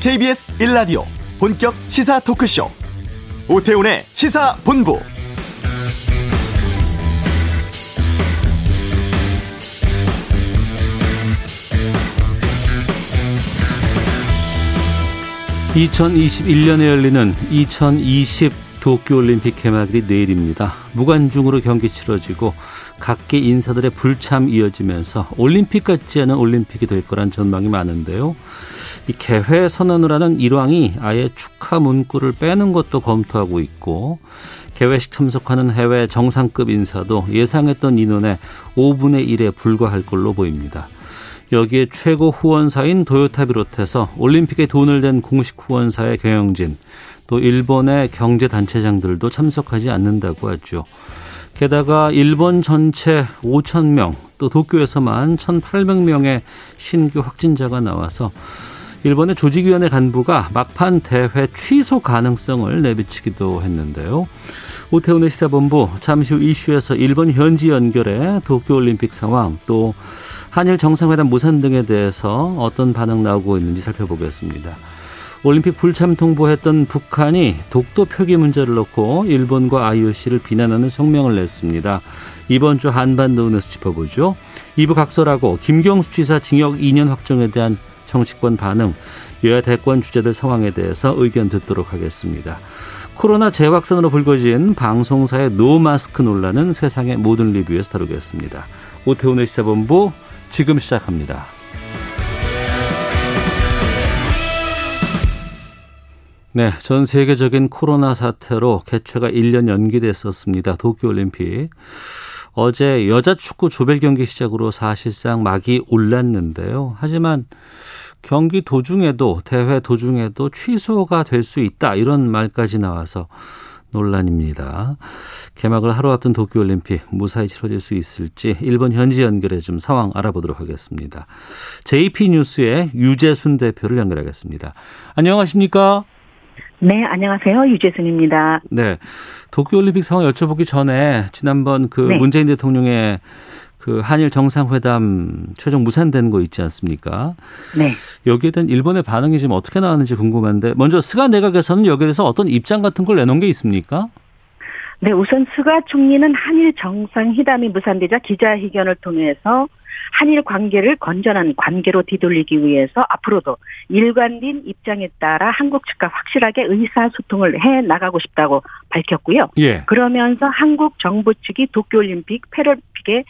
KBS 1라디오 본격 시사 토크쇼 오태훈의 시사본부 (2021년에) 열리는 (2020) 도쿄올림픽 개막일이 내일입니다. 무관중으로 경기 치러지고 각계 인사들의 불참 이어지면서 올림픽 같지 않은 올림픽이 될 거란 전망이 많은데요. 이 개회 선언을 하는 일왕이 아예 축하 문구를 빼는 것도 검토하고 있고 개회식 참석하는 해외 정상급 인사도 예상했던 인원의 5분의 1에 불과할 걸로 보입니다. 여기에 최고 후원사인 도요타 비롯해서 올림픽에 돈을 댄 공식 후원사의 경영진, 또 일본의 경제단체장들도 참석하지 않는다고 하죠. 게다가 일본 전체 5천 명, 또 도쿄에서만 1,800명의 신규 확진자가 나와서 일본의 조직위원회 간부가 막판 대회 취소 가능성을 내비치기도 했는데요. 오태훈의 시사본부 잠시 후 이슈에서 일본 현지 연결해 도쿄올림픽 상황 또 한일 정상회담 무산 등에 대해서 어떤 반응 나오고 있는지 살펴보겠습니다. 올림픽 불참 통보했던 북한이 독도 표기 문제를 놓고 일본과 IOC를 비난하는 성명을 냈습니다. 이번 주 한반도 은에서 짚어보죠. 2부 각설하고 김경수 지사 징역 2년 확정에 대한 정치권 반응, 여야 대권 주자들 상황에 대해서 의견 듣도록 하겠습니다. 코로나 재확산으로 불거진 방송사의 노마스크 논란은 세상의 모든 리뷰에서 다루겠습니다. 오태훈의 시사본부 지금 시작합니다. 네, 전 세계적인 코로나 사태로 개최가 1년 연기됐었습니다. 도쿄올림픽. 어제 여자 축구 조별 경기 시작으로 사실상 막이 올랐는데요. 하지만 경기 도중에도 대회 도중에도 취소가 될 수 있다 이런 말까지 나와서 논란입니다. 개막을 하루 앞둔 도쿄올림픽 무사히 치러질 수 있을지 일본 현지 연결해 좀 상황 알아보도록 하겠습니다. JP 뉴스의 유재순 대표를 연결하겠습니다. 안녕하십니까? 네, 안녕하세요. 유재순입니다. 네. 도쿄올림픽 상황 여쭤보기 전에 지난번 그 네. 문재인 대통령의 그 한일 정상회담 최종 무산된 거 있지 않습니까? 네. 여기에 대한 일본의 반응이 지금 어떻게 나왔는지 궁금한데 먼저 스가 내각에서는 여기에 대해서 어떤 입장 같은 걸 내놓은 게 있습니까? 네, 우선 스가 총리는 한일 정상회담이 무산되자 기자회견을 통해서 한일 관계를 건전한 관계로 되돌리기 위해서 앞으로도 일관된 입장에 따라 한국 측과 확실하게 의사소통을 해 나가고 싶다고 밝혔고요. 예. 그러면서 한국 정부 측이 도쿄올림픽 패럴픽에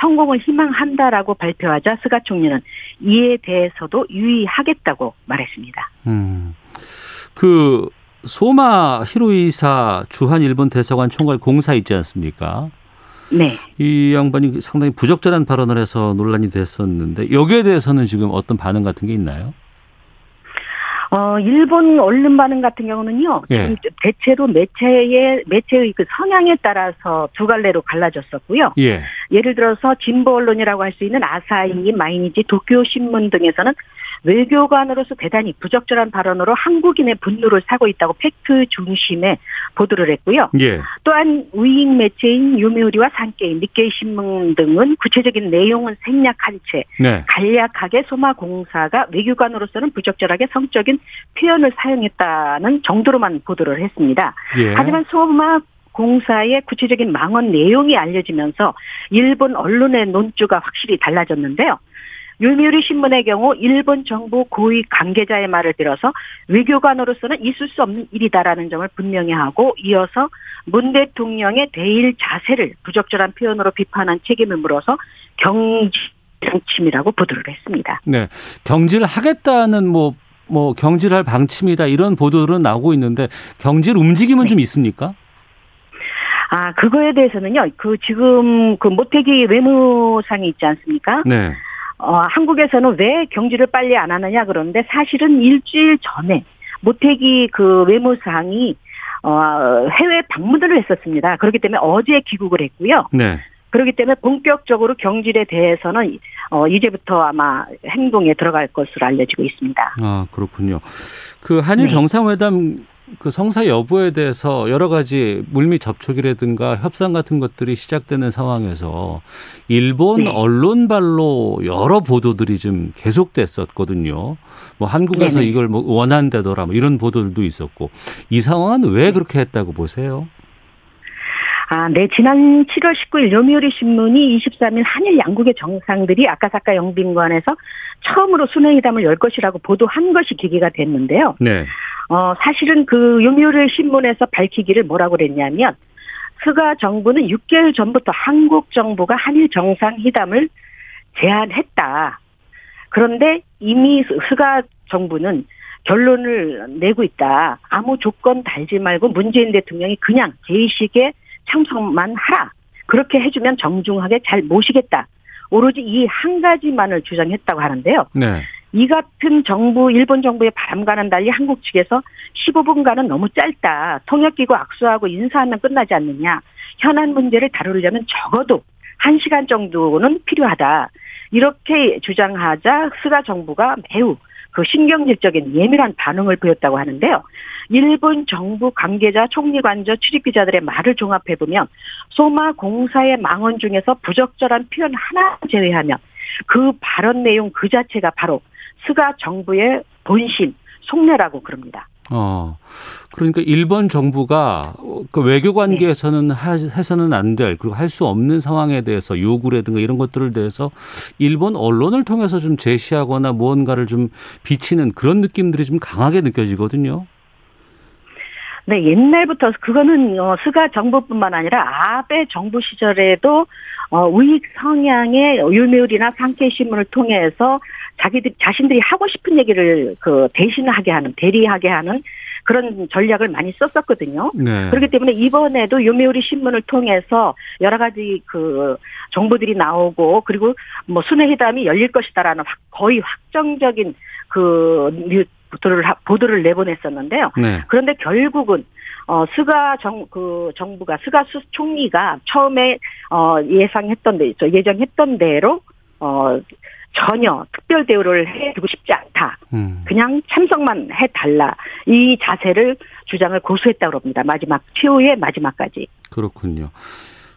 성공을 희망한다라고 발표하자 스가 총리는 이에 대해서도 유의하겠다고 말했습니다. 음. 그 소마 히로이사 주한 일본 대사관 총괄 공사 있지 않습니까? 네. 이 양반이 상당히 부적절한 발언을 해서 논란이 됐었는데 여기에 대해서는 지금 어떤 반응 같은 게 있나요? 어, 일본 언론 반응 같은 경우는요, 예. 대체로 매체의, 매체의 그 성향에 따라서 두 갈래로 갈라졌었고요. 예. 예를 들어서 진보 언론이라고 할 수 있는 아사히, 마이니치, 도쿄 신문 등에서는 외교관으로서 대단히 부적절한 발언으로 한국인의 분노를 사고 있다고 팩트 중심에 보도를 했고요. 예. 또한 우익 매체인 요미우리와 산케이, 니케이 신문 등은 구체적인 내용은 생략한 채 네. 간략하게 소마공사가 외교관으로서는 부적절하게 성적인 표현을 사용했다는 정도로만 보도를 했습니다. 예. 하지만 소마 공사의 구체적인 망언 내용이 알려지면서 일본 언론의 논조가 확실히 달라졌는데요. 요미우리 신문의 경우 일본 정부 고위 관계자의 말을 들어서 외교관으로서는 있을 수 없는 일이다라는 점을 분명히 하고 이어서 문 대통령의 대일 자세를 부적절한 표현으로 비판한 책임을 물어서 경지 방침이라고 보도를 했습니다. 네. 경질하겠다는 뭐, 뭐, 경질할 방침이다 이런 보도들은 나오고 있는데 경질 움직임은 네. 좀 있습니까? 아, 그거에 대해서는요, 그 지금 그 모태기 외무상이 있지 않습니까? 네. 어, 한국에서는 왜 경질을 빨리 안 하느냐 그러는데 사실은 일주일 전에 모태기 그 외무상이 어, 해외 방문을 했었습니다. 그렇기 때문에 어제 귀국을 했고요. 네. 그렇기 때문에 본격적으로 경질에 대해서는 어, 이제부터 아마 행동에 들어갈 것으로 알려지고 있습니다. 아, 그렇군요. 그 한일 네. 정상회담 그 성사 여부에 대해서 여러 가지 물밑 접촉이라든가 협상 같은 것들이 시작되는 상황에서 일본 네. 언론발로 여러 보도들이 좀 계속됐었거든요. 뭐 한국에서 네네. 이걸 뭐 원한다더라 뭐 이런 보도들도 있었고 이 상황은 왜 그렇게 했다고 보세요? 아, 네. 지난 7월 19일 요미우리 신문이 23일 한일 양국의 정상들이 아카사카 영빈관에서 처음으로 수뇌회담을 열 것이라고 보도한 것이 계기가 됐는데요. 네. 어, 사실은 그 요미우리 신문에서 밝히기를 뭐라고 그랬냐면 스가 정부는 6개월 전부터 한국 정부가 한일 정상회담을 제안했다. 그런데 이미 스가 정부는 결론을 내고 있다. 아무 조건 달지 말고 문재인 대통령이 그냥 개회식에 참석만 하라. 그렇게 해주면 정중하게 잘 모시겠다. 오로지 이 한 가지만을 주장했다고 하는데요. 네. 이 같은 정부, 일본 정부의 바람과는 달리 한국 측에서 15분간은 너무 짧다. 통역 기구 악수하고 인사하면 끝나지 않느냐. 현안 문제를 다루려면 적어도 1시간 정도는 필요하다. 이렇게 주장하자 스가 정부가 매우 그 신경질적인 예민한 반응을 보였다고 하는데요. 일본 정부 관계자 총리 관저 출입 기자들의 말을 종합해 보면 소마 공사의 망언 중에서 부적절한 표현 하나 제외하면 그 발언 내용 그 자체가 바로 스가 정부의 본심, 속내라고 그럽니다. 어, 그러니까 일본 정부가 그 외교 관계에서는 하- 해서는 안 될, 그리고 할 수 없는 상황에 대해서 요구라든가 이런 것들을 대해서 일본 언론을 통해서 좀 제시하거나 무언가를 좀 비치는 그런 느낌들이 좀 강하게 느껴지거든요. 네, 옛날부터 그거는 어, 스가 정부뿐만 아니라 아베 정부 시절에도 어, 우익 성향의 유메울이나 상케 신문을 통해서 자기들 자신들이 하고 싶은 얘기를 그 대신하게 하는 대리하게 하는 그런 전략을 많이 썼었거든요. 네. 그렇기 때문에 이번에도 요미우리 신문을 통해서 여러 가지 그 정보들이 나오고 그리고 뭐 수뇌 회담이 열릴 것이다라는 확- 거의 확정적인 그 뉴- 보도를 하- 보도를 내보냈었는데요. 네. 그런데 결국은 어 스가 정 그 정부가 스가 수 총리가 처음에 어 예상했던 데 예정했던 대로 어 전혀 특별 대우를 해주고 싶지 않다. 음. 그냥 참석만 해달라. 이 자세를 주장을 고수했다고 합니다. 마지막 최후의 마지막까지. 그렇군요.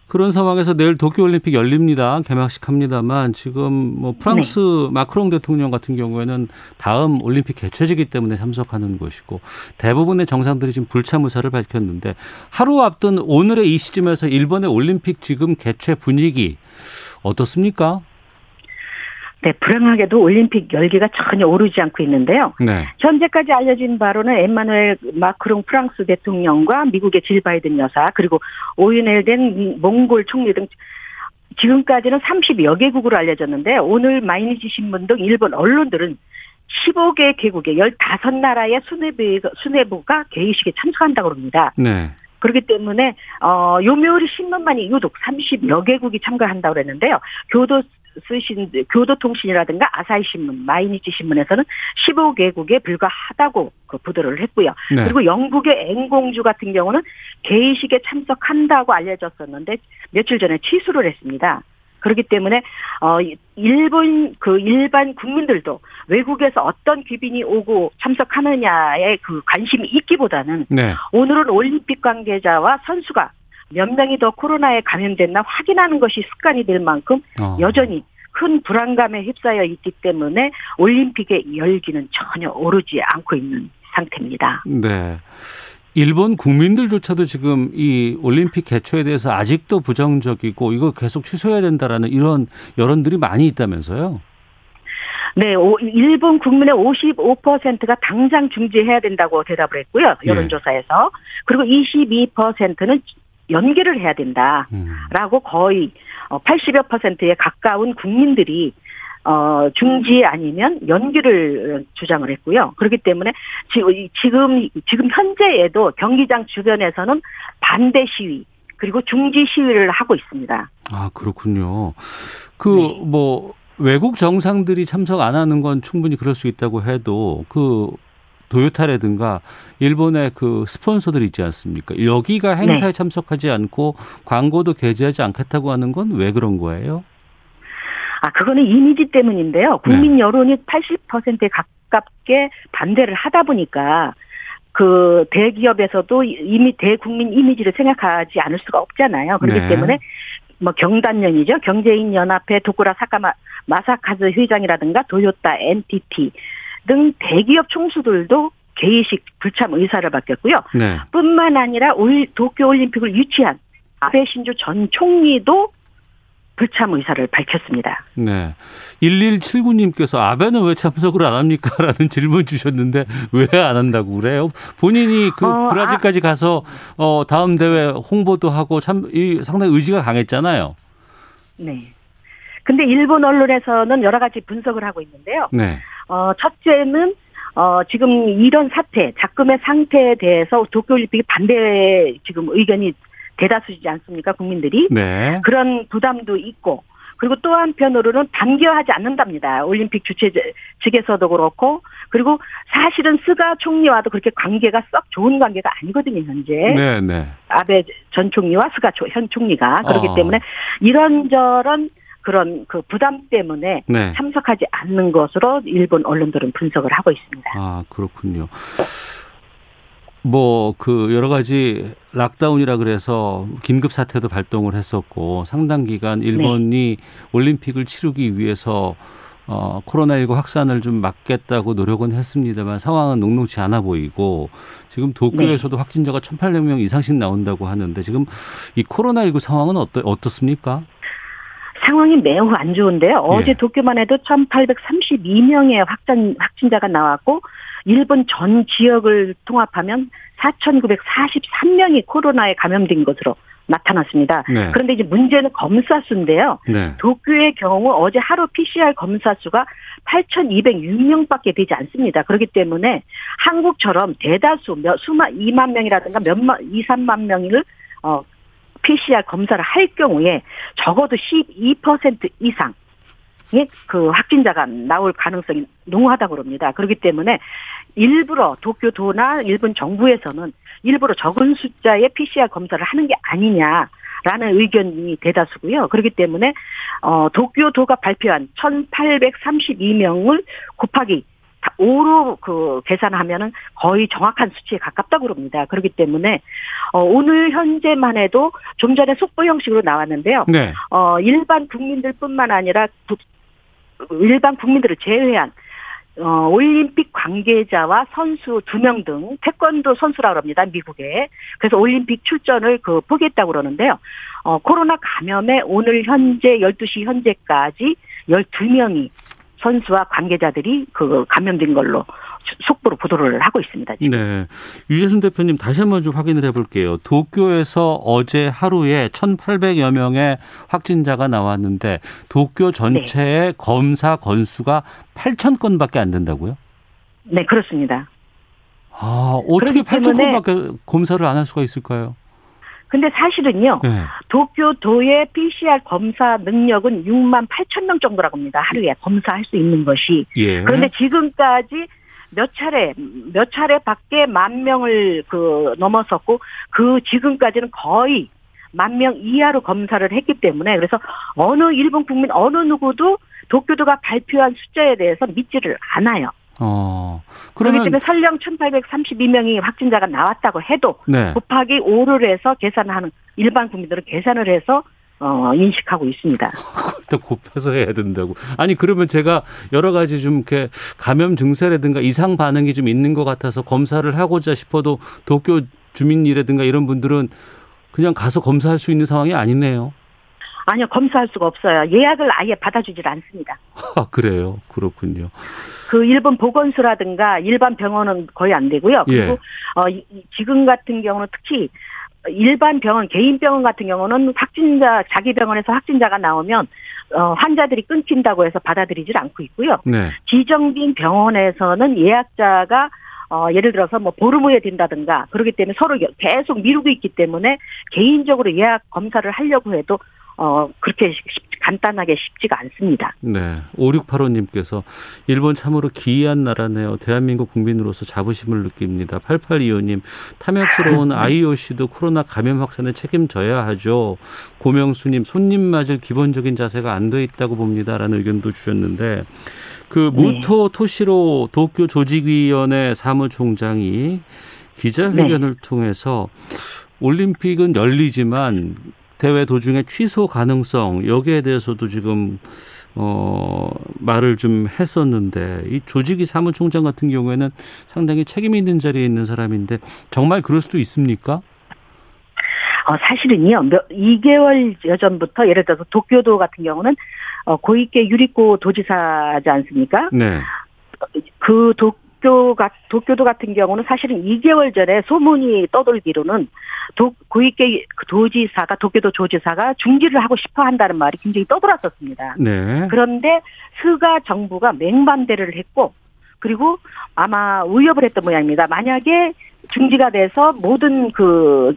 그런 상황에서 내일 도쿄올림픽 열립니다. 개막식 합니다만 지금 뭐 프랑스 마크롱 대통령 같은 경우에는 다음 올림픽 개최지기 때문에 참석하는 것이고 대부분의 정상들이 지금 불참 의사를 밝혔는데 하루 앞둔 오늘의 이 시점에서 일본의 올림픽 지금 개최 분위기 어떻습니까? 네, 불행하게도 올림픽 열기가 전혀 오르지 않고 있는데요. 네. 현재까지 알려진 바로는 엠마누엘 마크롱 프랑스 대통령과 미국의 질 바이든 여사 그리고 오윤엘 된 몽골 총리 등 지금까지는 30여 개국으로 알려졌는데 오늘 마이니치 신문 등 일본 언론들은 15개 개국의 15나라의 수뇌부가, 수뇌부가 개회식에 참석한다고 합니다. 네. 그렇기 때문에 어 요미우리 신문만이 유독 30여 개국이 참가한다고 그랬는데요. 교도 쓰신 교도통신이라든가 아사히 신문, 마이니치 신문에서는 15개국에 불과하다고 그 보도를 했고요. 네. 그리고 영국의 앤공주 같은 경우는 개의식에 참석한다고 알려졌었는데 며칠 전에 취소를 했습니다. 그렇기 때문에 어 일본 그 일반 국민들도 외국에서 어떤 귀빈이 오고 참석하느냐에 그 관심이 있기보다는 네. 오늘은 올림픽 관계자와 선수가 몇 명이 더 코로나에 감염됐나 확인하는 것이 습관이 될 만큼 어. 여전히 큰 불안감에 휩싸여 있기 때문에 올림픽의 열기는 전혀 오르지 않고 있는 상태입니다. 네. 일본 국민들조차도 지금 이 올림픽 개최에 대해서 아직도 부정적이고 이거 계속 취소해야 된다라는 이런 여론들이 많이 있다면서요. 네, 오- 일본 국민의 55%가 당장 중지해야 된다고 대답을 했고요. 예. 여론조사에서. 그리고 22%는 연기를 해야 된다. 음. 라고 거의 80여 퍼센트에 가까운 국민들이 어 중지 아니면 연기를 주장을 했고요. 그렇기 때문에 지금 지금 지금 현재에도 경기장 주변에서는 반대 시위 그리고 중지 시위를 하고 있습니다. 아, 그렇군요. 그, 네. 뭐, 외국 정상들이 참석 안 하는 건 충분히 그럴 수 있다고 해도 그 도요타라든가 일본의 그 스폰서들 있지 않습니까? 여기가 행사에 참석하지 않고 광고도 게재하지 않겠다고 하는 건 왜 그런 거예요? 아 그거는 이미지 때문인데요. 국민 여론이 80%에 가깝게 반대를 하다 보니까 그 대기업에서도 이미 대국민 이미지를 생각하지 않을 수가 없잖아요. 그렇기 네. 때문에 뭐 경단련이죠. 경제인 연합회 도쿠라 사카마 마사카즈 회장이라든가 도요타, NTT 등 대기업 총수들도 개의식 불참 의사를 밝혔고요. 네. 뿐만 아니라 올 도쿄 올림픽을 유치한 아베 신조 전 총리도 불참 의사를 밝혔습니다. 네. 1179님께서 아베는 왜 참석을 안 합니까? 라는 질문 주셨는데 왜 안 한다고 그래요? 본인이 그 어, 브라질까지 가서 어 다음 대회 홍보도 하고 참 이 상당히 의지가 강했잖아요. 네. 근데 일본 언론에서는 여러 가지 분석을 하고 있는데요. 네. 어, 첫째는 어, 지금 이런 사태, 작금의 상태에 대해서 도쿄올림픽이 반대 지금 의견이 대다수지 않습니까, 국민들이? 네. 그런 부담도 있고, 그리고 또 한편으로는 반겨하지 않는답니다. 올림픽 주최 측에서도 그렇고, 그리고 사실은 스가 총리와도 그렇게 관계가 썩 좋은 관계가 아니거든요, 현재. 네, 네. 아베 전 총리와 스가 조- 현 총리가. 그렇기 어. 때문에 이런저런 그런 그 부담 때문에 네. 참석하지 않는 것으로 일본 언론들은 분석을 하고 있습니다. 아, 그렇군요. 뭐, 그, 여러 가지 락다운이라 그래서 긴급 사태도 발동을 했었고, 상당 기간 일본이 올림픽을 치르기 위해서 어, 코로나19 확산을 좀 막겠다고 노력은 했습니다만 상황은 녹록지 않아 보이고 지금 도쿄에서도 확진자가 1,800명 이상씩 나온다고 하는데 지금 이 코로나19 상황은 어떠, 어떻습니까? 상황이 매우 안 좋은데요. 어제 예. 도쿄만 해도 1,832명의 확진, 확진자가 나왔고, 일본 전 지역을 통합하면 4,943명이 코로나에 감염된 것으로 나타났습니다. 네. 그런데 이제 문제는 검사 수인데요. 네. 도쿄의 경우 어제 하루 PCR 검사 수가 8,206명밖에 되지 않습니다. 그렇기 때문에 한국처럼 대다수 몇 수만 2만 명이라든가 몇만 2, 3만 명을 어 PCR 검사를 할 경우에 적어도 12% 이상 의 그 확진자가 나올 가능성이 농후하다고 그럽니다. 그렇기 때문에 일부러 도쿄도나 일본 정부에서는 일부러 적은 숫자의 PCR 검사를 하는 게 아니냐 라는 의견이 대다수고요. 그렇기 때문에 어 도쿄도가 발표한 1,832명을 곱하기 5로 그 계산하면은 거의 정확한 수치에 가깝다고 그럽니다. 그렇기 때문에 어 오늘 현재만 해도 좀 전에 속보 형식으로 나왔는데요. 네. 어 일반 국민들뿐만 아니라 부- 일반 국민들을 제외한 어, 올림픽 관계자와 선수 두 명 등 태권도 선수라고 합니다. 미국에. 그래서 올림픽 출전을 그 포기했다고 그러는데요. 어, 코로나 감염에 오늘 현재 12시 현재까지 12명이 선수와 관계자들이 그 감염된 걸로 속보로 보도를 하고 있습니다. 지금. 네. 유재순 대표님 다시 한번 좀 확인을 해 볼게요. 도쿄에서 어제 하루에 1,800여 명의 확진자가 나왔는데 도쿄 전체의 네. 검사 건수가 8천 건밖에 안 된다고요? 네, 그렇습니다. 아, 어떻게 그렇기 8천 때문에- 건밖에 검사를 안 할 수가 있을까요? 근데 사실은요. 네. 도쿄도의 PCR 검사 능력은 6만 8천 명 정도라고 합니다. 하루에 검사할 수 있는 것이. 예. 그런데 지금까지 몇 차례 몇 차례 밖에 만 명을 그 넘어섰고 그 지금까지는 거의 만 명 이하로 검사를 했기 때문에 그래서 어느 일본 국민 어느 누구도 도쿄도가 발표한 숫자에 대해서 믿지를 않아요. 어. 그렇기 그러면 때문에 설령 1,832명이 확진자가 나왔다고 해도 네. 곱하기 5를 해서 계산하는 일반 국민들은 계산을 해서 어, 인식하고 있습니다. 또 곱해서 해야 된다고. 아니 그러면 제가 여러 가지 좀 이렇게 감염 증세라든가 이상 반응이 좀 있는 것 같아서 검사를 하고자 싶어도 도쿄 주민이라든가 이런 분들은 그냥 가서 검사할 수 있는 상황이 아니네요. 아니요, 검사할 수가 없어요. 예약을 아예 받아주질 않습니다. 아, 그래요. 그렇군요. 그 일본 보건소라든가 일반 병원은 거의 안 되고요. 그리고 예. 어, 지금 같은 경우는 특히 일반 병원, 개인 병원 같은 경우는 확진자 자기 병원에서 확진자가 나오면 어, 환자들이 끊긴다고 해서 받아들이질 않고 있고요. 네. 지정된 병원에서는 예약자가 어, 예를 들어서 뭐 보름 후에 된다든가 그렇기 때문에 서로 계속 미루고 있기 때문에 개인적으로 예약 검사를 하려고 해도 어, 그렇게 쉽- 간단하게 쉽지가 않습니다. 네. 5685님께서 일본 참으로 기이한 나라네요. 대한민국 국민으로서 자부심을 느낍니다. 8825님, 탐욕스러운 IOC도 코로나 감염 확산에 책임져야 하죠. 고명수님, 손님 맞을 기본적인 자세가 안 돼 있다고 봅니다. 라는 의견도 주셨는데, 그 네. 무토 토시로 도쿄 조직위원회 사무총장이 기자회견을 네. 통해서 올림픽은 열리지만 대회 도중에 취소 가능성 여기에 대해서도 지금 어 말을 좀 했었는데 이 조직이 사무총장 같은 경우에는 상당히 책임 있는 자리에 있는 사람인데 정말 그럴 수도 있습니까? 어, 사실은요, 몇, 2개월 전부터 예를 들어서 도쿄도 같은 경우는 어, 고이케 유리코 도지사지 않습니까? 네. 그 도, 도쿄가 도쿄도 같은 경우는 사실은 2개월 전에 소문이 떠돌기로는 도, 고이케 도지사가 도쿄도 조지사가 중지를 하고 싶어 한다는 말이 굉장히 떠돌았었습니다. 네. 그런데 스가 정부가 맹반대를 했고 그리고 아마 의협을 했던 모양입니다. 만약에 중지가 돼서 모든 그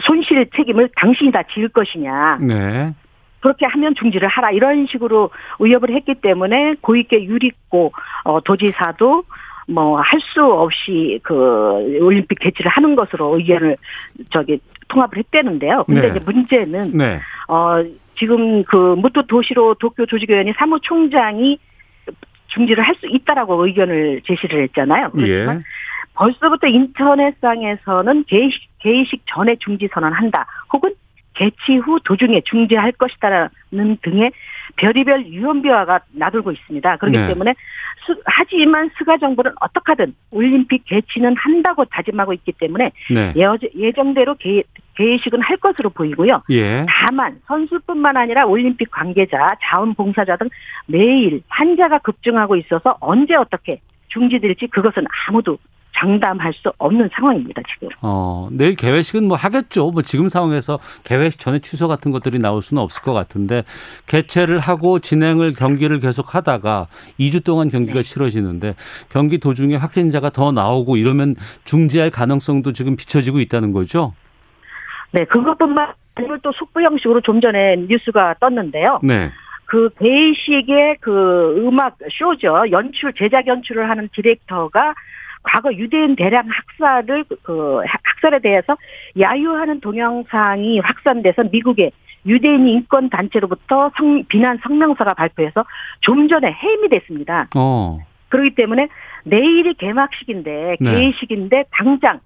손실 책임을 당신이 다 지을 것이냐. 네. 그렇게 하면 중지를 하라 이런 식으로 의협을 했기 때문에 고위계 유리고 어, 도지사도 뭐 할 수 없이 그 올림픽 개최를 하는 것으로 의견을 저기 통합을 했대는데요. 근데 네. 이제 문제는 네. 어 지금 그 무토 도시로 도쿄 조직위원회 사무총장이 중지를 할 수 있다라고 의견을 제시를 했잖아요. 그렇지만 예. 벌써부터 인터넷상에서는 개의식, 개의식 전에 중지 선언한다. 혹은 개최 후 도중에 중지할 것이다라는 등의 별의별 유언비화가 나돌고 있습니다. 그렇기 네. 때문에 수, 하지만 스가 정부는 어떻게 하든 올림픽 개최는 한다고 다짐하고 있기 때문에 네. 예, 정대로 개, 개회식은 할 것으로 보이고요. 예. 다만 선수뿐만 아니라 올림픽 관계자, 자원봉사자 등 매일 환자가 급증하고 있어서 언제 어떻게 중지될지 그것은 아무도 장담할 수 없는 상황입니다, 지금. 어, 내일 개회식은 뭐 하겠죠. 뭐 지금 상황에서 개회식 전에 취소 같은 것들이 나올 수는 없을 것 같은데 개최를 하고 진행을 경기를 계속 하다가 2주 동안 경기가 네. 치러지는데 경기 도중에 확진자가 더 나오고 이러면 중지할 가능성도 지금 비춰지고 있다는 거죠? 네, 그것뿐만 아니라 또 속보 형식으로 좀 전에 뉴스가 떴는데요. 네. 그 베이식의 그 음악 쇼죠. 연출, 제작 연출을 하는 디렉터가 과거 유대인 대량 학살을 그 학살에 대해서 야유하는 동영상이 확산돼서 미국의 유대인 인권 단체로부터 성, 비난 성명서가 발표해서 좀 전에 해임이 됐습니다. 어. 그렇기 때문에 내일이 개막식인데 네. 개회식인데 당장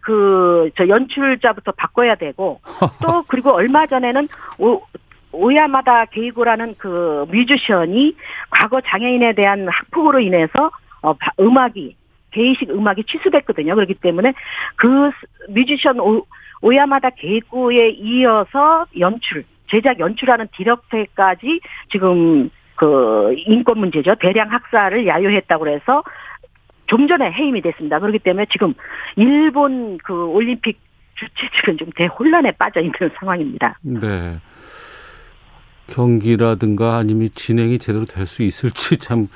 그 저 연출자부터 바꿔야 되고 또 그리고 얼마 전에는 오, 오야마다 게이고라는 그 뮤지션이 과거 장애인에 대한 학폭으로 인해서 어, 음악이 개의식 음악이 취소됐거든요. 그렇기 때문에 그 뮤지션 오, 오야마다 개구에 이어서 연출, 제작 연출하는 디렉터까지 지금 그 인권 문제죠. 대량 학살을 야유했다고 그래서 좀 전에 해임이 됐습니다. 그렇기 때문에 지금 일본 그 올림픽 주최 측은 좀 대혼란에 빠져 있는 상황입니다. 네. 경기라든가 아니면 진행이 제대로 될 수 있을지 참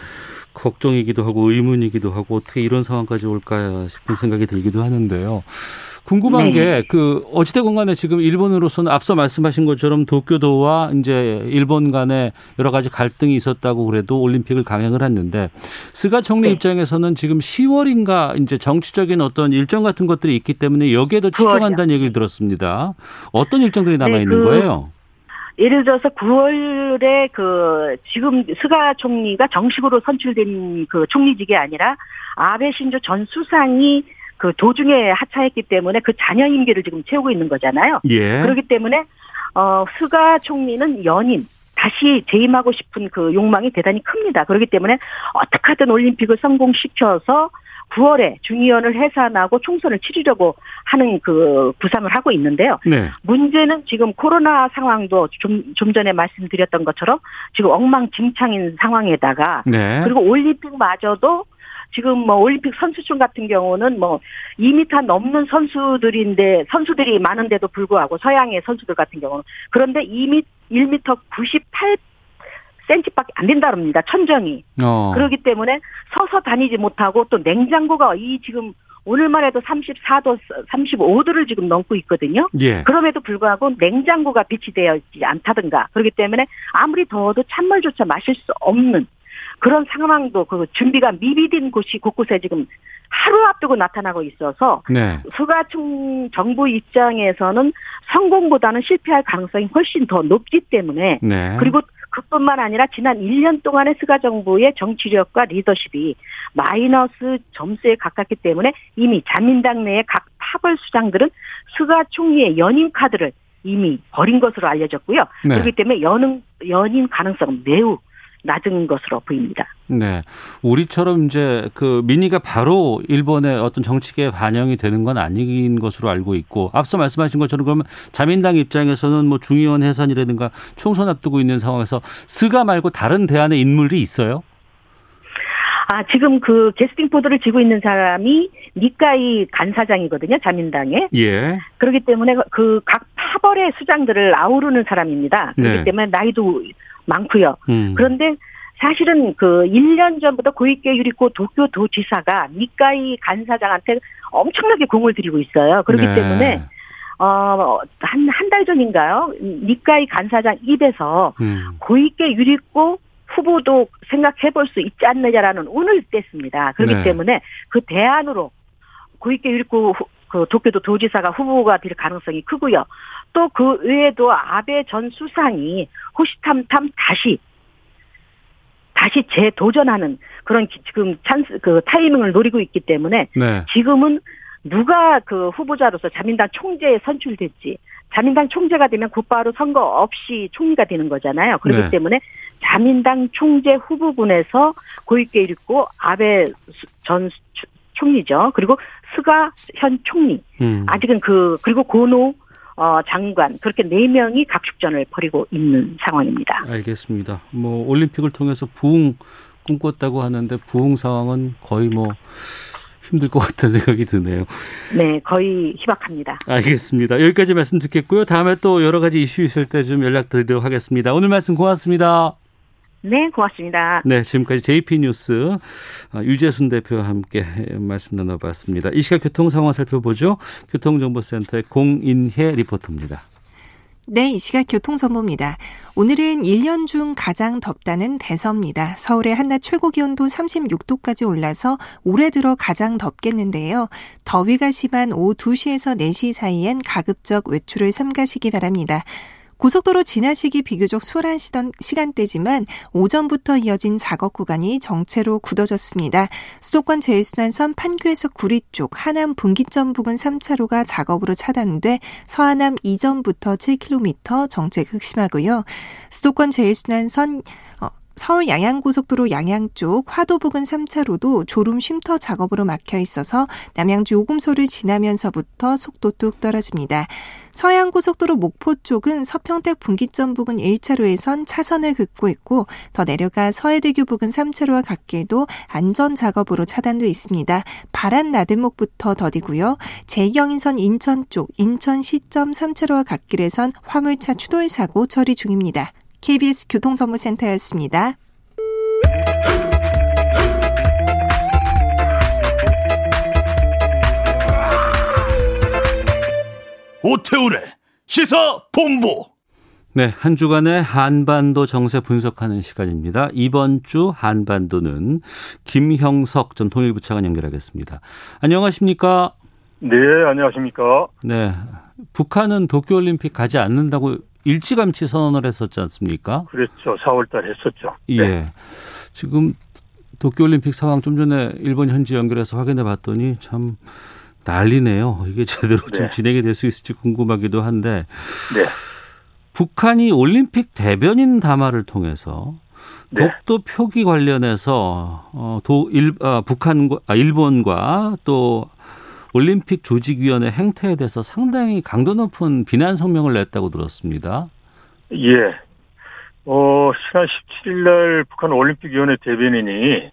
걱정이기도 하고 의문이기도 하고 어떻게 이런 상황까지 올까 싶은 생각이 들기도 하는데요. 궁금한 네. 게그 어찌되건 간에 지금 일본으로서는 앞서 말씀하신 것처럼 도쿄도와 이제 일본 간에 여러 가지 갈등이 있었다고 그래도 올림픽을 강행을 했는데 스가 총리 네. 입장에서는 지금 10월인가 이제 정치적인 어떤 일정 같은 것들이 있기 때문에 여기에도 추정한다는 얘기를 들었습니다. 어떤 일정들이 남아 있는 네, 그 거예요? 예를 들어서 9월에 그 지금 스가 총리가 정식으로 선출된 그 총리직이 아니라 아베 신조 전 수상이 그 도중에 하차했기 때문에 그 잔여 임기를 지금 채우고 있는 거잖아요. 예. 그렇기 때문에 어 스가 총리는 연임 다시 재임하고 싶은 그 욕망이 대단히 큽니다. 그렇기 때문에 어떻게 하든 올림픽을 성공시켜서 9월에 중의원을 해산하고 총선을 치르려고 하는 그 구상을 하고 있는데요. 네. 문제는 지금 코로나 상황도 좀, 좀 전에 말씀드렸던 것처럼 지금 엉망진창인 상황에다가 네. 그리고 올림픽마저도 지금 뭐 올림픽 선수촌 같은 경우는 뭐 2m 넘는 선수들인데 선수들이 많은데도 불구하고 서양의 선수들 같은 경우는 그런데 2m 1m 98 센치밖에 안 된다 그럽니다. 천정이. 어. 그렇기 때문에 서서 다니지 못하고 또 냉장고가 이 지금 오늘만 해도 34도, 35도를 지금 넘고 있거든요. 예. 그럼에도 불구하고 냉장고가 비치되어 있지 않다든가 그렇기 때문에 아무리 더워도 찬물조차 마실 수 없는 그런 상황도 그 준비가 미비된 곳이 곳곳에 지금 하루 앞두고 나타나고 있어서 네. 수가총 정부 입장에서는 성공보다는 실패할 가능성이 훨씬 더 높기 때문에 네. 그리고 그 그뿐만 아니라 지난 1년 동안의 스가 정부의 정치력과 리더십이 마이너스 점수에 가깝기 때문에 이미 자민당 내의 각 파벌 수장들은 스가 총리의 연임 카드를 이미 버린 것으로 알려졌고요. 네. 그렇기 때문에 연임, 연임 가능성은 매우 낮은 것으로 보입니다. 네. 우리처럼 이제 그 민의가 바로 일본의 어떤 정치계에 반영이 되는 건 아닌 것으로 알고 있고 앞서 말씀하신 것처럼 그러면 자민당 입장에서는 뭐 중의원 해산이라든가 총선 앞두고 있는 상황에서 스가 말고 다른 대안의 인물이 있어요? 아, 지금 그 캐스팅 보트를 쥐고 있는 사람이 니카이 간사장이거든요, 자민당에. 예. 그렇기 때문에 그 각 파벌의 수장들을 아우르는 사람입니다. 그렇기 네. 때문에 나이도 많고요. 음. 그런데 사실은 그 1년 전부터 고이케 유리코 도쿄 도지사가 니카이 간사장한테 엄청나게 공을 들이고 있어요. 그렇기 네. 때문에 어, 한, 한 달 전인가요? 니카이 간사장 입에서 음. 고이케 유리코 후보도 생각해 볼 수 있지 않느냐라는 운을 뗐습니다. 그렇기 네. 때문에 그 대안으로 고이케 유리코 후- 그 도쿄도 도지사가 후보가 될 가능성이 크고요. 또 그 외에도 아베 전 수상이 호시탐탐 다시 다시 재도전하는 그런 기- 지금 찬스 그 타이밍을 노리고 있기 때문에 네. 지금은 누가 그 후보자로서 자민당 총재에 선출될지 자민당 총재가 되면 곧바로 선거 없이 총리가 되는 거잖아요. 그렇기 네. 때문에 자민당 총재 후보군에서 고이케 있고 아베 수- 전 수- 총리죠. 그리고 스가 현 총리 음. 아직은 그 그리고 고노 어, 장관 그렇게 네 명이 각축전을 벌이고 있는 상황입니다. 알겠습니다. 뭐 올림픽을 통해서 부흥 꿈꿨다고 하는데 부흥 상황은 거의 뭐 힘들 것 같다는 생각이 드네요. 네, 거의 희박합니다. 알겠습니다. 여기까지 말씀 듣겠고요. 다음에 또 여러 가지 이슈 있을 때 좀 연락드리도록 하겠습니다. 오늘 말씀 고맙습니다. 네, 고맙습니다. 네, 지금까지 JP 뉴스 아, 유재순 대표와 함께 말씀 나눠봤습니다. 이 시각 교통 상황 살펴보죠. 교통정보센터의 공인혜 리포터입니다. 네, 이 시각 교통정보입니다. 오늘은 1년 중 가장 덥다는 대서입니다. 서울의 한낮 최고 기온도 36도까지 올라서 올해 들어 가장 덥겠는데요. 더위가 심한 오후 2시에서 4시 사이엔 가급적 외출을 삼가시기 바랍니다. 고속도로 지나시기 비교적 수월한 시던, 시간대지만 오전부터 이어진 작업 구간이 정체로 굳어졌습니다. 수도권 제일순환선 판교에서 구리 쪽 하남 분기점 부근 3차로가 작업으로 차단돼 서하남 이전부터 7km 정체 극심하고요. 수도권 제일순환선 어, 서울 양양고속도로 양양 쪽 화도 부근 3차로도 졸음 쉼터 작업으로 막혀 있어서 남양주 요금소를 지나면서부터 속도 뚝 떨어집니다. 서해안고속도로 목포 쪽은 서평택 분기점 부근 1차로에선 차선을 긋고 있고 더 내려가 서해대교 부근 3차로와 같게도 안전 작업으로 차단돼 있습니다. 바란 나들목부터 더디고요. 제경인선 인천 쪽 인천 시점 3차로와 갓길에선 화물차 추돌 사고 처리 중입니다. KBS 교통정보센터였습니다. 오태우래 시사 본부 네, 한 주간의 한반도 정세 분석하는 시간입니다. 이번 주 한반도는 김형석 전 통일부 차관 연결하겠습니다. 안녕하십니까? 네, 안녕하십니까. 네. 북한은 도쿄올림픽 가지 않는다고 일찌감치 선언을 했었지 않습니까? 그랬죠. 4월달 했었죠. 예. 네. 지금 도쿄올림픽 상황 좀 전에 일본 현지 연결해서 확인해 봤더니 참 난리네요. 이게 제대로 좀 네. 진행이 될 수 있을지 궁금하기도 한데 네. 북한이 올림픽 대변인 담화를 통해서 네. 독도 표기 관련해서 어, 도 일, 아, 북한과 아, 일본과 또 올림픽 조직위원회 행태에 대해서 상당히 강도 높은 비난 성명을 냈다고 들었습니다. 예. 어, 지난 17일 날 북한 올림픽위원회 대변인이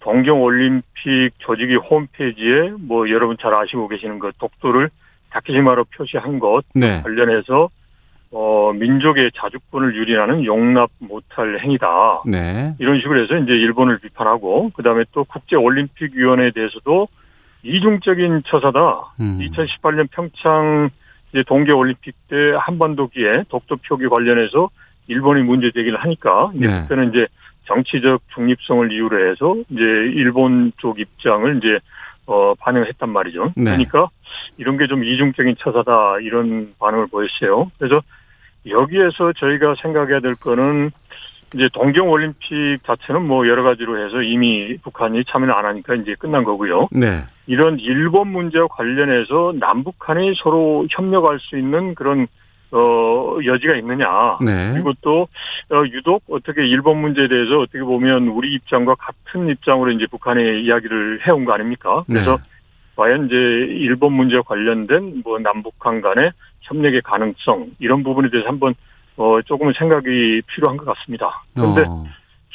동경 올림픽 조직위 홈페이지에 뭐 여러분 잘 아시고 계시는 그 독도를 다케시마로 표시한 것 네. 관련해서 어, 민족의 자주권을 유린하는 용납 못할 행위다. 네. 이런 식으로 해서 이제 일본을 비판하고 그 다음에 또 국제올림픽위원회에 대해서도 이중적인 처사다. 음. 2018년 평창 이제 동계 올림픽 때 한반도 기에 독도 표기 관련해서 일본이 문제 제기를 하니까 이제 네. 그때는 이제 정치적 중립성을 이유로 해서 이제 일본 쪽 입장을 이제 어 반영했단 말이죠. 네. 그러니까 이런 게 좀 이중적인 처사다 이런 반응을 보였어요. 그래서 여기에서 저희가 생각해야 될 거는 이제 동경 올림픽 자체는 뭐 여러 가지로 해서 이미 북한이 참여를 안 하니까 이제 끝난 거고요. 네. 이런 일본 문제와 관련해서 남북한이 서로 협력할 수 있는 그런 어 여지가 있느냐. 네. 그리고 또 어, 유독 어떻게 일본 문제에 대해서 어떻게 보면 우리 입장과 같은 입장으로 이제 북한의 이야기를 해온 거 아닙니까? 그래서 네. 과연 이제 일본 문제와 관련된 뭐 남북한 간의 협력의 가능성 이런 부분에 대해서 한번 어 조금은 생각이 필요한 것 같습니다. 그런데 어,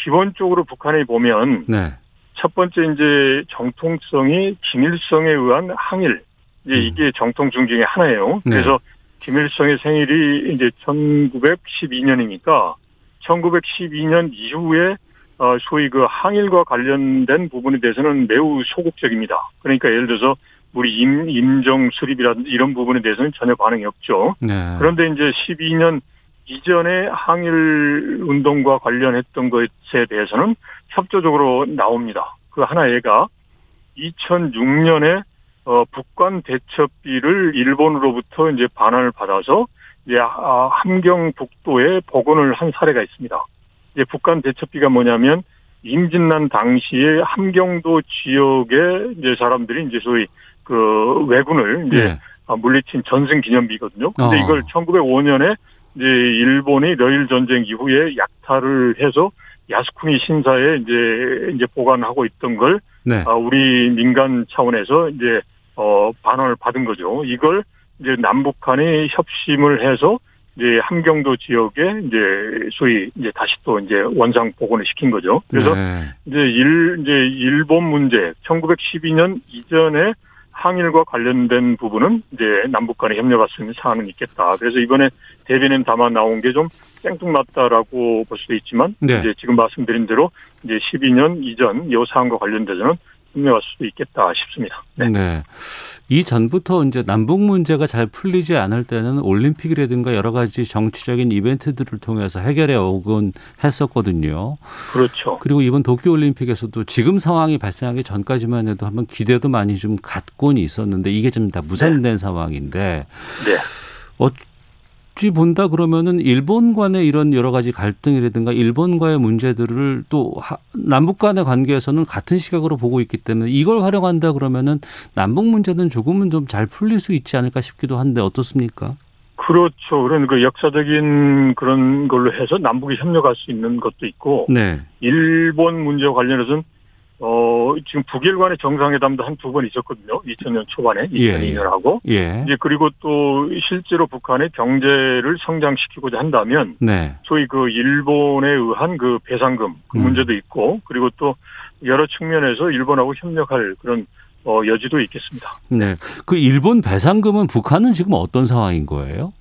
기본적으로 북한에 보면 네. 첫 번째 이제 정통성이 김일성에 의한 항일 이제 음. 이게 정통 중에 하나예요. 네. 그래서 김일성의 생일이 이제 1912년이니까 1912년 이후에 어, 소위 그 항일과 관련된 부분에 대해서는 매우 소극적입니다. 그러니까 예를 들어서 우리 임, 임정 수립이라든지 이런 부분에 대해서는 전혀 반응이 없죠. 네. 그런데 이제 12년 이전에 항일 운동과 관련했던 것에 대해서는 협조적으로 나옵니다. 그 하나가 2006년에 어, 북한 대첩비를 일본으로부터 이제 반환을 받아서 이제 아, 함경 북도에 복원을 한 사례가 있습니다. 이제 북한 대첩비가 뭐냐면 임진난 당시에 함경도 지역의 이제 사람들이 이제 소위 그 왜군을 이제 네. 아, 물리친 전승 기념비거든요. 근데 어. 이걸 1905년에 이제 일본이 러일 전쟁 이후에 약탈을 해서 야스쿠니 신사에 이제 이제 보관하고 있던 걸 네. 아, 우리 민간 차원에서 이제 어 반환을 받은 거죠. 이걸 이제 남북한이 협심을 해서 이제 함경도 지역에 이제 소위 이제 다시 또 이제 원상 복원을 시킨 거죠. 그래서 네. 이제 일 이제 일본 문제 1912년 이전에 항일과 관련된 부분은 이제 남북 간에 협력할 수 있는 사안은 있겠다. 그래서 이번에 대변인 담아 나온 게좀 생뚱맞다라고 볼 수도 있지만 네. 이제 지금 말씀드린 대로 이제 12년 이전 요 사안과 관련돼서는 협력할 수도 있겠다 싶습니다. 네. 네. 이 전부터 이제 남북 문제가 잘 풀리지 않을 때는 올림픽이라든가 여러 가지 정치적인 이벤트들을 통해서 해결해 오곤 했었거든요. 그렇죠. 그리고 이번 도쿄 올림픽에서도 지금 상황이 발생하기 전까지만 해도 한번 기대도 많이 좀 갖곤 있었는데 이게 좀 다 무산된 상황인데 네. 어찌 본다 그러면은 일본 간의 이런 여러 가지 갈등이라든가 일본과의 문제들을 또 하- 남북 간의 관계에서는 같은 시각으로 보고 있기 때문에 이걸 활용한다 그러면은 남북 문제는 조금은 좀 잘 풀릴 수 있지 않을까 싶기도 한데 어떻습니까? 그렇죠. 그런 그 역사적인 그런 걸로 해서 남북이 협력할 수 있는 것도 있고 네. 일본 문제와 관련해서는 어 지금 북일 간의 정상회담도 한 두 번 있었거든요. 2000년 초반에 예, 2002년하고 예. 이제 그리고 또 실제로 북한의 경제를 성장시키고자 한다면 네. 소위 그 일본에 의한 그 배상금 그 음. 문제도 있고 그리고 또 여러 측면에서 일본하고 협력할 그런 어 여지도 있겠습니다. 네. 그 일본 배상금은 북한은 지금 어떤 상황인 거예요?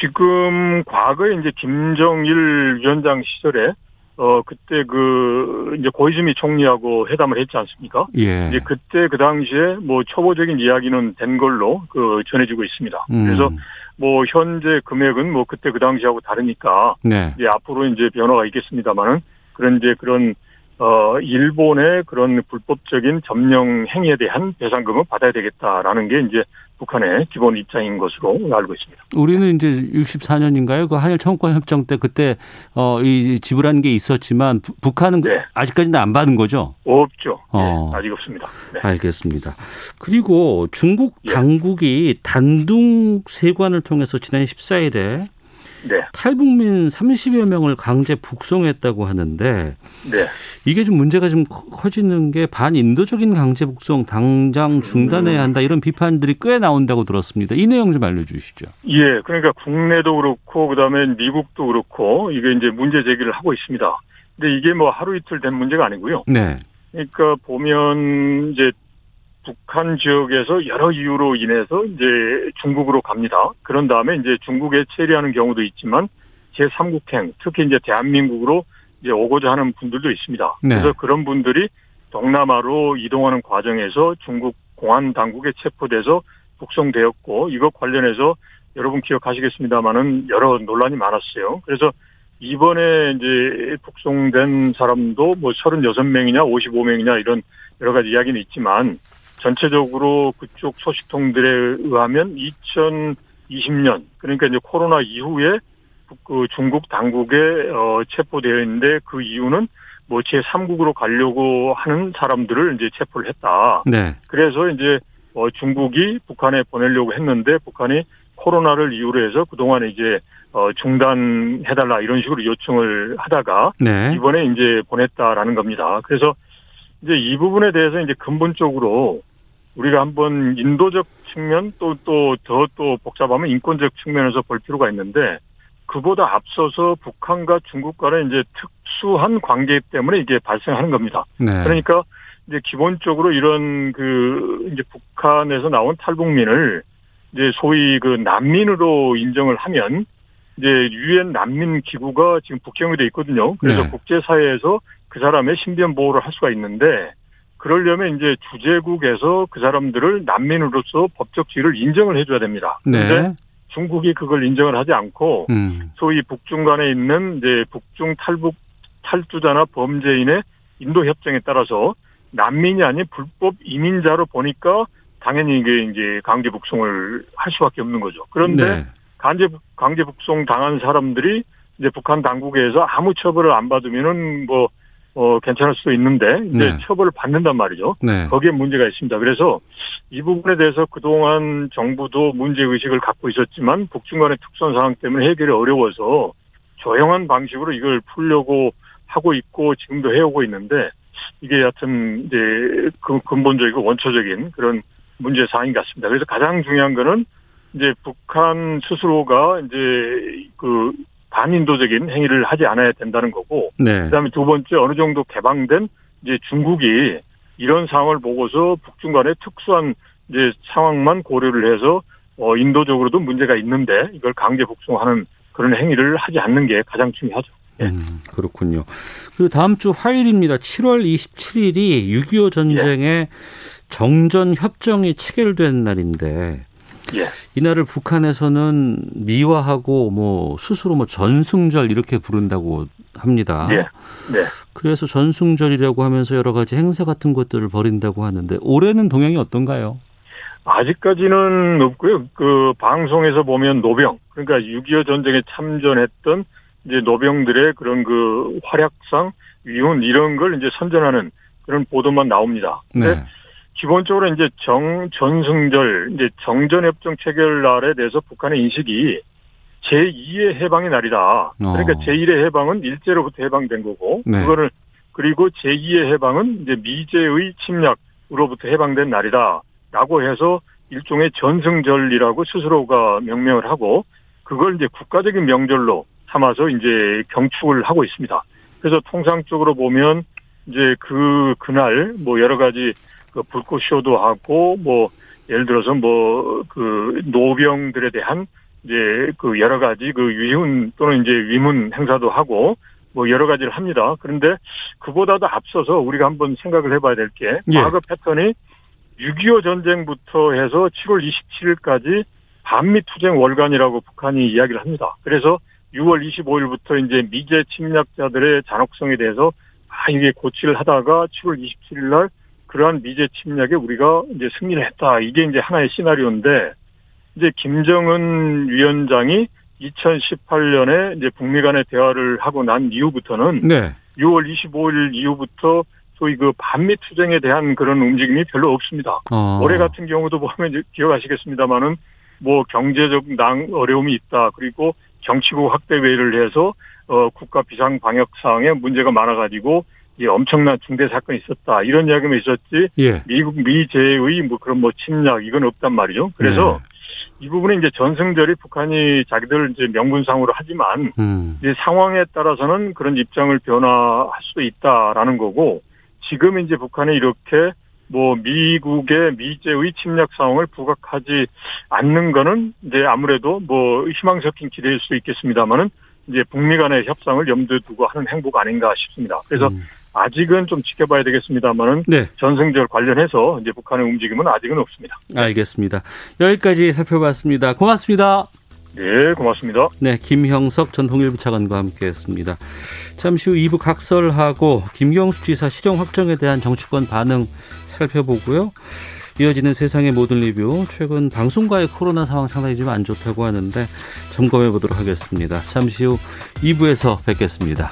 지금 과거에 이제 김정일 위원장 시절에 어 그때 그 이제 고이즈미 총리하고 회담을 했지 않습니까? 예. 이제 그때 그 당시에 뭐 초보적인 이야기는 된 걸로 그 전해지고 있습니다. 음. 그래서 뭐 현재 금액은 뭐 그때 그 당시하고 다르니까 네. 이제 앞으로 이제 변화가 있겠습니다만은 그런 이제 그런 어 일본의 그런 불법적인 점령 행위에 대한 배상금을 받아야 되겠다라는 게 이제 북한의 기본 입장인 것으로 알고 있습니다. 우리는 이제 64년인가요? 그 한일 청구권 협정 때 그때 어 이 지불한 게 있었지만 부- 북한은 그- 네. 아직까지는 안 받은 거죠. 없죠. 어. 네, 아직 없습니다. 네. 알겠습니다. 그리고 중국 예. 당국이 단둥 세관을 통해서 지난 14일에 네. 탈북민 30여 명을 강제 북송했다고 하는데 네. 이게 좀 문제가 좀 커- 커지는 게 반인도적인 강제 북송 당장 중단해야 한다 이런 비판들이 꽤 나온다고 들었습니다. 이 내용 좀 알려주시죠. 예, 그러니까 국내도 그렇고 그다음에 미국도 그렇고 이게 이제 문제 제기를 하고 있습니다. 근데 이게 뭐 하루 이틀 된 문제가 아니고요. 네, 그러니까 보면 이제 북한 지역에서 여러 이유로 인해서 이제 중국으로 갑니다. 그런 다음에 이제 중국에 체류하는 경우도 있지만 제3국행, 특히 이제 대한민국으로 이제 오고자 하는 분들도 있습니다. 네. 그래서 그런 분들이 동남아로 이동하는 과정에서 중국 공안 당국에 체포돼서 북송되었고 이것 관련해서 여러분 기억하시겠습니다만은 여러 논란이 많았어요. 그래서 이번에 이제 북송된 사람도 뭐 36명이냐 55명이냐 이런 여러 가지 이야기는 있지만 전체적으로 그쪽 소식통들에 의하면 2020년 그러니까 이제 코로나 이후에 그 중국 당국에 어, 체포되어 있는데 그 이유는 뭐 제3국으로 가려고 하는 사람들을 이제 체포를 했다. 네. 그래서 이제 어, 중국이 북한에 보내려고 했는데 북한이 코로나를 이유로 해서 그동안에 이제 어, 중단해달라 이런 식으로 요청을 하다가 네. 이번에 이제 보냈다라는 겁니다. 그래서 이제 이 부분에 대해서 이제 근본적으로 우리가 한번 인도적 측면 또 또더또 복잡하면 인권적 측면에서 볼 필요가 있는데 그보다 앞서서 북한과 중국 간의 이제 특수한 관계 때문에 이게 발생하는 겁니다. 네. 그러니까 이제 기본적으로 이런 그 이제 북한에서 나온 탈북민을 이제 소위 그 난민으로 인정을 하면 이제 유엔 난민 기구가 지금 북경이 돼 있거든요. 그래서 네. 국제사회에서 그 사람의 신변 보호를 할 수가 있는데 그러려면 이제 주재국에서 그 사람들을 난민으로서 법적 지위를 인정을 해줘야 됩니다. 그런데 네. 중국이 그걸 인정을 하지 않고 음. 소위 북중 간에 있는 이제 북중 탈북 탈주자나 범죄인의 인도 협정에 따라서 난민이 아닌 불법 이민자로 보니까 당연히 이게 이제 강제 북송을 할 수밖에 없는 거죠. 그런데 네. 강제 강제 북송 당한 사람들이 이제 북한 당국에서 아무 처벌을 안 받으면은 뭐 어, 괜찮을 수도 있는데 이제 네. 처벌을 받는단 말이죠. 네. 거기에 문제가 있습니다. 그래서 이 부분에 대해서 그동안 정부도 문제의식을 갖고 있었지만 북중 간의 특수한 상황 때문에 해결이 어려워서 조용한 방식으로 이걸 풀려고 하고 있고 지금도 해오고 있는데 이게 여하튼 이제 그 근본적이고 원초적인 그런 문제 사항인 것 같습니다. 그래서 가장 중요한 거는 이제 북한 스스로가 이제 그 반인도적인 행위를 하지 않아야 된다는 거고 네. 그다음에 두 번째 어느 정도 개방된 이제 중국이 이런 상황을 보고서 북중 간의 특수한 이제 상황만 고려를 해서 어 인도적으로도 문제가 있는데 이걸 강제 북송하는 그런 행위를 하지 않는 게 가장 중요하죠. 예. 음, 그렇군요. 그 다음 주 화요일입니다. 7월 27일이 6.25 전쟁의 정전 협정이 체결된 날인데 예. 이날을 북한에서는 미화하고 뭐 스스로 뭐 전승절 이렇게 부른다고 합니다. 예. 네. 그래서 전승절이라고 하면서 여러 가지 행사 같은 것들을 벌인다고 하는데 올해는 동향이 어떤가요? 아직까지는 없고요. 그 방송에서 보면 노병 그러니까 6.25 전쟁에 참전했던 이제 노병들의 그런 그 활약상 위훈 이런 걸 이제 선전하는 그런 보도만 나옵니다. 네. 기본적으로 이제 정 전승절 이제 정전협정 체결 날에 대해서 북한의 인식이 제2의 해방의 날이다. 그러니까 어. 제1의 해방은 일제로부터 해방된 거고 네. 그거를 그리고 제2의 해방은 이제 미제의 침략으로부터 해방된 날이다 라고 해서 일종의 전승절이라고 스스로가 명명을 하고 그걸 이제 국가적인 명절로 삼아서 이제 경축을 하고 있습니다. 그래서 통상적으로 보면 이제 그 그날 뭐 여러 가지 그 불꽃 쇼도 하고 뭐 예를 들어서 뭐 그 노병들에 대한 이제 그 여러 가지 그 위훈 또는 이제 위문 행사도 하고 뭐 여러 가지를 합니다. 그런데 그보다도 앞서서 우리가 한번 생각을 해봐야 될게 예. 과거 패턴이 6.25 전쟁부터 해서 7월 27일까지 반미 투쟁 월간이라고 북한이 이야기를 합니다. 그래서 6월 25일부터 이제 미제 침략자들의 잔혹성에 대해서 아 이게 고치를 하다가 7월 27일 날 그러한 미제 침략에 우리가 이제 승리를 했다. 이게 이제 하나의 시나리오인데 이제 김정은 위원장이 2018년에 이제 북미 간의 대화를 하고 난 이후부터는 네. 6월 25일 이후부터 소위 그 반미 투쟁에 대한 그런 움직임이 별로 없습니다. 어. 올해 같은 경우도 보면 기억하시겠습니다만은 뭐 경제적 낭 어려움이 있다. 그리고 정치국 확대 회의를 해서 어 국가 비상 방역 상황에 문제가 많아가지고 이 엄청난 중대 사건이 있었다. 이런 이야기만 있었지 예. 미국 미제의 뭐 그런 뭐 침략 이건 없단 말이죠. 그래서 네. 이 부분에 이제 전승절이 북한이 자기들 이제 명분상으로 하지만 음. 이제 상황에 따라서는 그런 입장을 변화할 수도 있다라는 거고 지금 이제 북한이 이렇게 뭐 미국의 미제의 침략 상황을 부각하지 않는 거는 이제 아무래도 뭐 희망 섞인 기대일 수 있겠습니다만은 이제 북미 간의 협상을 염두에 두고 하는 행보가 아닌가 싶습니다. 그래서 음. 아직은 좀 지켜봐야 되겠습니다만은 네. 전승절 관련해서 이제 북한의 움직임은 아직은 없습니다. 알겠습니다. 여기까지 살펴봤습니다. 고맙습니다. 네, 고맙습니다. 네, 김형석 전 통일부 차관과 함께했습니다. 잠시 후 2부 각설하고 김경수 지사 실형 확정에 대한 정치권 반응 살펴보고요. 이어지는 세상의 모든 리뷰. 최근 방송과의 코로나 상황 상당히 좀 안 좋다고 하는데 점검해 보도록 하겠습니다. 잠시 후 2부에서 뵙겠습니다.